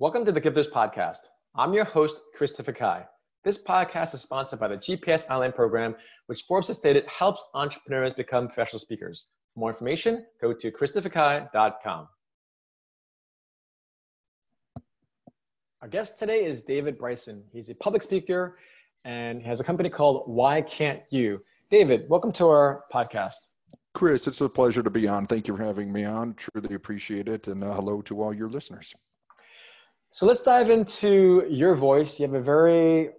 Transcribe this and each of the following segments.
Welcome to the Gifters Podcast. I'm your host, Christopher Kai. This podcast is sponsored by the GPS Online program, which Forbes has stated helps entrepreneurs become professional speakers. For more information, go to christopherkai.com. Our guest today is David Bryson. He's a public speaker and has a company called Why Can't You? David, welcome to our podcast. Chris, it's a pleasure to be on. Thank you for having me on. Truly appreciate it. And uh, hello to all your listeners. So let's dive into your voice. You have a very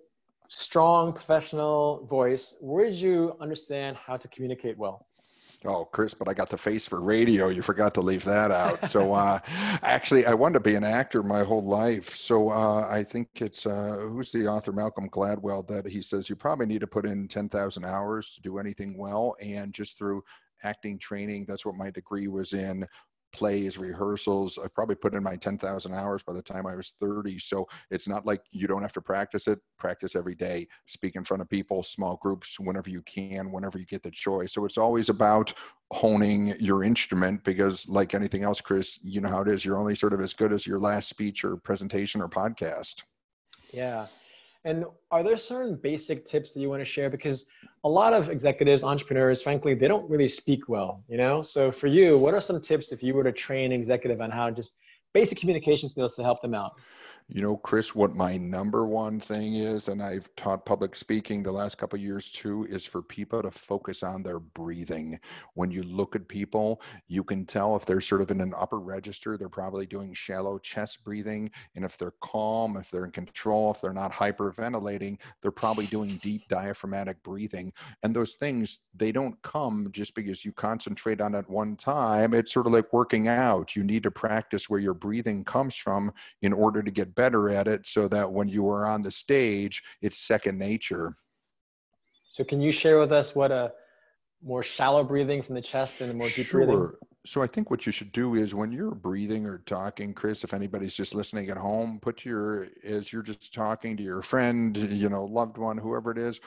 strong professional voice. Where did you understand how to communicate well? Oh, Chris, but I got the face for radio. You forgot to leave that out. So, uh, actually, I wanted to be an actor my whole life. So, uh, I think it's uh, who's the author, Malcolm Gladwell, that he says you probably need to put in 10,000 hours to do anything well. And just through acting training, that's what my degree was in plays, rehearsals. I probably put in my 10,000 hours by the time I was 30. So it's not like you don't have to practice it. Practice every day. Speak in front of people, small groups, whenever you can, whenever you get the choice. So it's always about honing your instrument because, like anything else, Chris, you know how it is. You're only sort of as good as your last speech or presentation or podcast. Yeah. And are there certain basic tips that you want to share? Because a lot of executives, entrepreneurs, frankly, they don't really speak well, you know? So for you, what are some tips if you were to train an executive on how just basic communication skills to help them out? You know, Chris, what my number one thing is, and I've taught public speaking the last couple years too, is for people to focus on their breathing. When you look at people, you can tell if they're sort of in an upper register, they're probably doing shallow chest breathing. And if they're calm, if they're in control, if they're not hyperventilating, they're probably doing deep diaphragmatic breathing. And those things, they don't come just because you concentrate on it one time. It's sort of like working out. You need to practice where your breathing comes from in order to get better at it so that when you are on the stage, it's second nature. So, can you share with us what a more shallow breathing from the chest and a more deep sure. breathing? So I think what you should do is when you're breathing or talking, Chris, if anybody's just listening at home, put your as you're just talking to your friend, you know, loved one, whoever it is,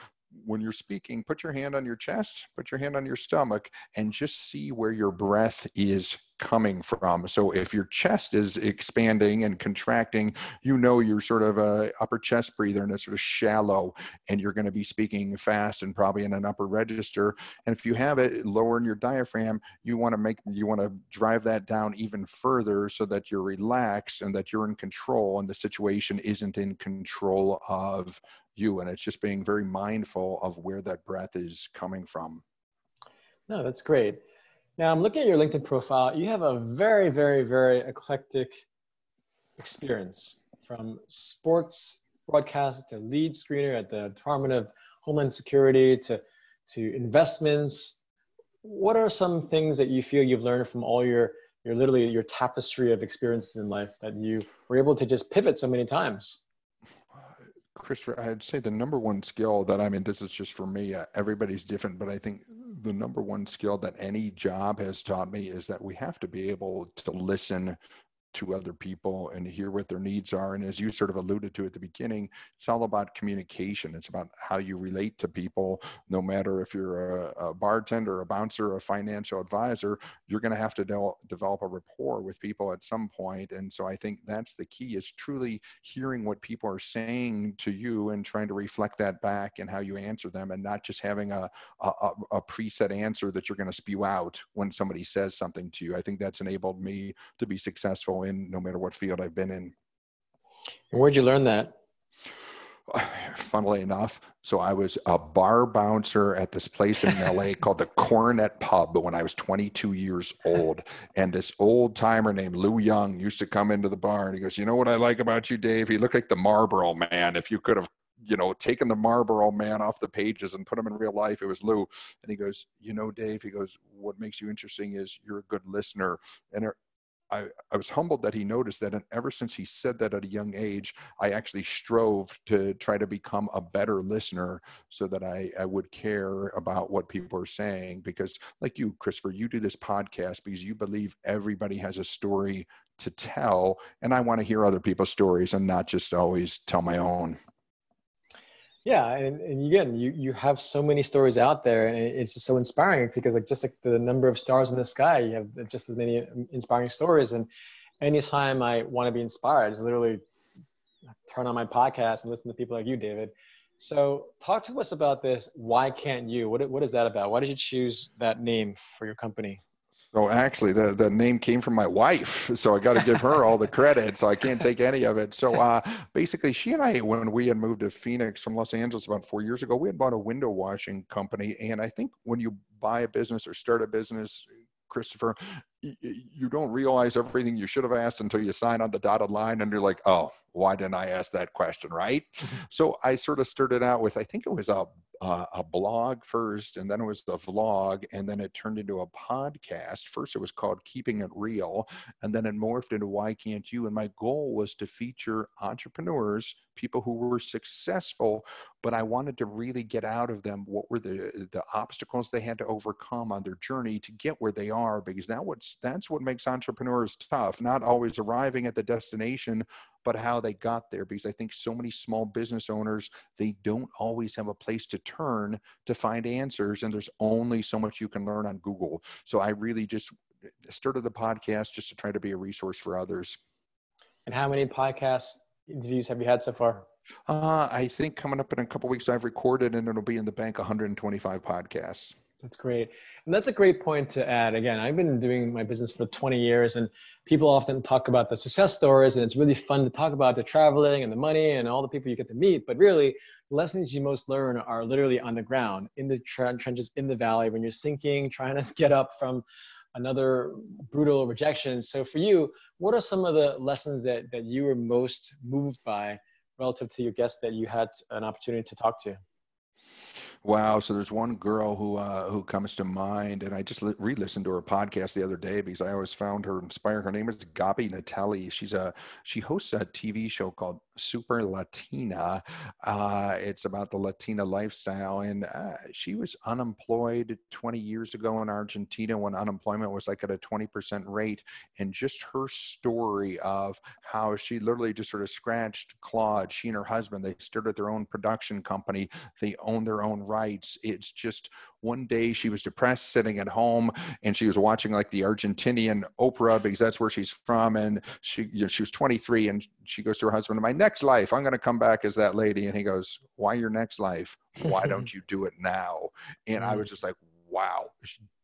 when you're speaking, put your hand on your chest, put your hand on your stomach, and just see where your breath is coming from. So if your chest is expanding and contracting, you know you're sort of a upper chest breather and it's sort of shallow, and you're going to be speaking fast and probably in an upper register. And if you have it lower in your diaphragm, you want to make you want to drive that down even further so that you're relaxed and that you're in control and the situation isn't in control of you and it's just being very mindful of where that breath is coming from no that's great now i'm looking at your linkedin profile. You have a very very very eclectic experience from sports broadcast to lead screener at the department of homeland security to to investments. What are some things that you feel you've learned from all your your literally your tapestry of experiences in life that you were able to just pivot so many times? Christopher, I'd say the number one skill that I mean, this is just for me, uh, everybody's different, but I think the number one skill that any job has taught me is that we have to be able to listen to other people and hear what their needs are. And as you sort of alluded to at the beginning, it's all about communication. It's about how you relate to people, no matter if you're a, a bartender, a bouncer, a financial advisor, you're going to have to de- develop a rapport with people at some point. And so I think that's the key is truly hearing what people are saying to you and trying to reflect that back and how you answer them and not just having a, a, a preset answer that you're going to spew out when somebody says something to you. I think that's enabled me to be successful in no matter what field I've been in. And where'd you learn that? Funnily enough, so I was a bar bouncer at this place in LA called the Coronet Pub when I was 22 years old. And this old timer named Lou Young used to come into the bar and he goes, You know what I like about you, Dave? He looked like the Marlboro man. If you could have you know, taken the Marlboro man off the pages and put him in real life. It was Lou. And he goes, you know, Dave, he goes, what makes you interesting is you're a good listener. And I, I was humbled that he noticed that. And ever since he said that at a young age, I actually strove to try to become a better listener so that I, I would care about what people are saying. Because, like you, Christopher, you do this podcast because you believe everybody has a story to tell. And I want to hear other people's stories and not just always tell my own. Yeah, and, and again, you you have so many stories out there, and it's just so inspiring because like just like the number of stars in the sky, you have just as many um, inspiring stories, and anytime I want to be inspired, I just literally turn on my podcast and listen to people like you, David. So, talk to us about this. Why can't you? What, what is that about? Why did you choose that name for your company? So actually, the, the name came from my wife, so I got to give her all the credit. So I can't take any of it. So uh, basically, she and I, when we had moved to Phoenix from Los Angeles about four years ago, we had bought a window washing company. And I think when you buy a business or start a business, Christopher, you don't realize everything you should have asked until you sign on the dotted line and you're like, oh, why didn't I ask that question, right? Mm-hmm. so I sort of started out with, I think it was a uh, a blog first, and then it was the vlog, and then it turned into a podcast. First, it was called Keeping It Real, and then it morphed into Why Can't You? And my goal was to feature entrepreneurs, people who were successful, but I wanted to really get out of them what were the uh, the obstacles they had to overcome on their journey to get where they are, because that what's that's what makes entrepreneurs tough. Not always arriving at the destination, but how they got there because i think so many small business owners they don't always have a place to turn to find answers and there's only so much you can learn on google so i really just uh, started the podcast just to try to be a resource for others and how many podcast interviews uh, have you had so far uh, i think coming up in a couple weeks i've recorded and it'll be in the bank 125 podcasts that's great. And that's a great point to add. Again, I've been doing my business for 20 years and people often talk about the success stories and it's really fun to talk about the traveling and the money and all the people you get to meet. But really, lessons you most learn are literally on the ground, in the trenches, in the valley, when you're sinking, trying to get up from another brutal rejection. So for you, what are some of the lessons that, that you were most moved by relative to your guests that you had an opportunity to talk to? Wow. So there's one girl who uh, who comes to mind, and I just li- re-listened to her podcast the other day because I always found her inspiring. Her name is Gaby Natale. She's a she hosts a TV show called Super Latina. Uh, it's about the Latina lifestyle, and uh, she was unemployed 20 years ago in Argentina when unemployment was like at a 20% rate, and just her story of how she literally just sort of scratched clawed. She and her husband they started their own production company. They own their own rights. It's just one day she was depressed sitting at home and she was watching like the Argentinian opera because that's where she's from. And she, you know, she was 23 and she goes to her husband, my next life, I'm going to come back as that lady. And he goes, why your next life? Why don't you do it now? And I was just like, wow,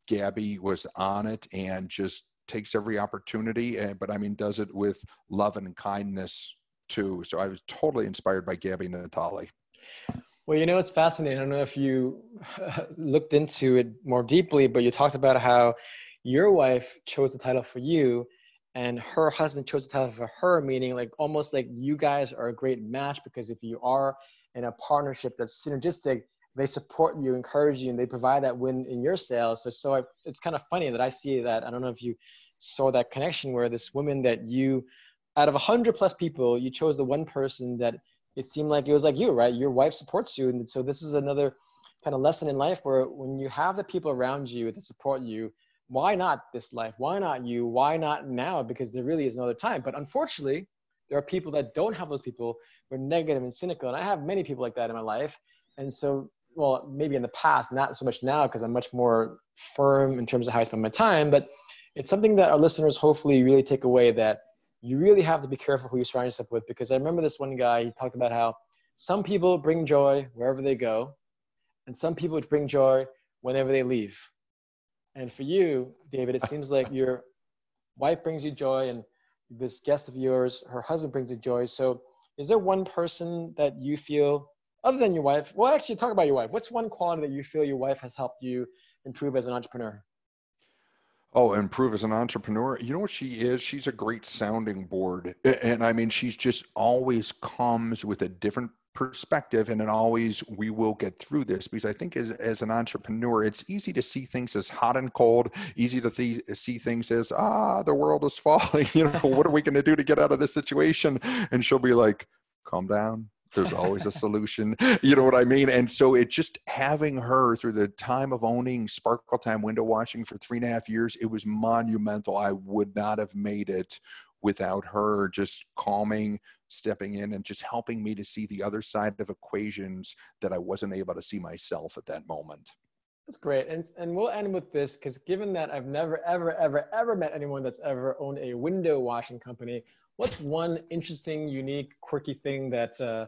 Gaby was on it and just takes every opportunity. And, but I mean, does it with love and kindness too. So I was totally inspired by Gaby Natale. Well, you know, it's fascinating. I don't know if you looked into it more deeply, but you talked about how your wife chose the title for you and her husband chose the title for her, meaning like almost like you guys are a great match because if you are in a partnership that's synergistic, they support you, encourage you, and they provide that win in your sales. So, so I, it's kind of funny that I see that. I don't know if you saw that connection where this woman that you, out of a hundred plus people, you chose the one person that it seemed like it was like you, right? Your wife supports you. And so this is another kind of lesson in life where when you have the people around you that support you, why not this life? Why not you? Why not now? Because there really is no other time. But unfortunately, there are people that don't have those people who are negative and cynical. And I have many people like that in my life. And so, well, maybe in the past, not so much now because I'm much more firm in terms of how I spend my time. But it's something that our listeners hopefully really take away that you really have to be careful who you surround yourself with because I remember this one guy, he talked about how some people bring joy wherever they go, and some people bring joy whenever they leave. And for you, David, it seems like your wife brings you joy, and this guest of yours, her husband brings you joy. So, is there one person that you feel, other than your wife? Well, actually, talk about your wife. What's one quality that you feel your wife has helped you improve as an entrepreneur? Oh, improve as an entrepreneur. You know what she is? She's a great sounding board. And I mean, she's just always comes with a different perspective and it always we will get through this because i think as, as an entrepreneur it's easy to see things as hot and cold easy to th- see things as ah the world is falling you know what are we going to do to get out of this situation and she'll be like calm down there's always a solution you know what i mean? And so it just having her through the time of owning sparkle time window washing for three and a half years it was monumental. I would not have made it without her just calming stepping in and just helping me to see the other side of equations that i wasn't able to see myself at that moment. That's great. And, and we'll end with this because given that I've never, ever, ever, ever met anyone that's ever owned a window washing company, what's one interesting, unique, quirky thing that uh,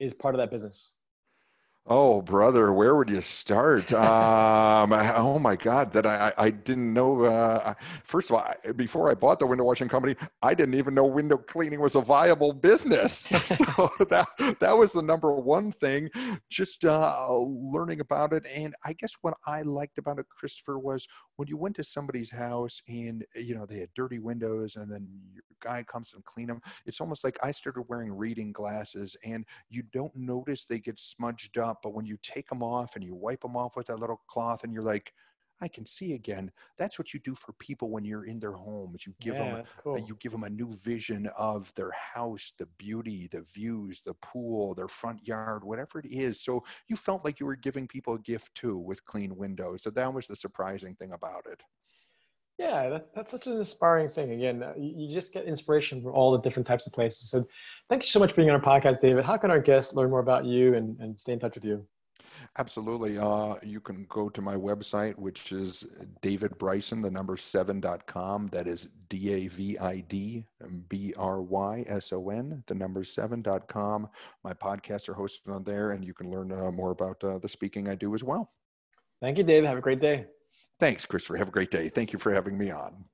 is part of that business? Oh, brother, where would you start? Um, oh my God, that I, I didn't know. Uh, first of all, before I bought the window washing company, I didn't even know window cleaning was a viable business. so that that was the number one thing. Just uh, learning about it, and I guess what I liked about it, Christopher, was when you went to somebody's house and you know they had dirty windows, and then your guy comes and clean them. It's almost like I started wearing reading glasses, and you don't notice they get smudged up but when you take them off and you wipe them off with that little cloth and you're like, I can see again. That's what you do for people when you're in their homes. You give yeah, them, uh, cool. you give them a new vision of their house, the beauty, the views, the pool, their front yard, whatever it is. So you felt like you were giving people a gift too with clean windows. So that was the surprising thing about it. Yeah, that, that's such an inspiring thing. Again, uh, you, you, just get inspiration from all the different types of places. So thank you so much for being on our podcast, David. How can our guests learn more about you and, and stay in touch with you? Absolutely. Uh, you can go to my website, which is David Bryson, the number seven.com. That is D A V I D B R Y S O N, the number seven.com. My podcasts are hosted on there, and you can learn uh, more about uh, the speaking I do as well. Thank you, David. Have a great day. Thanks, Christopher. Have a great day. Thank you for having me on.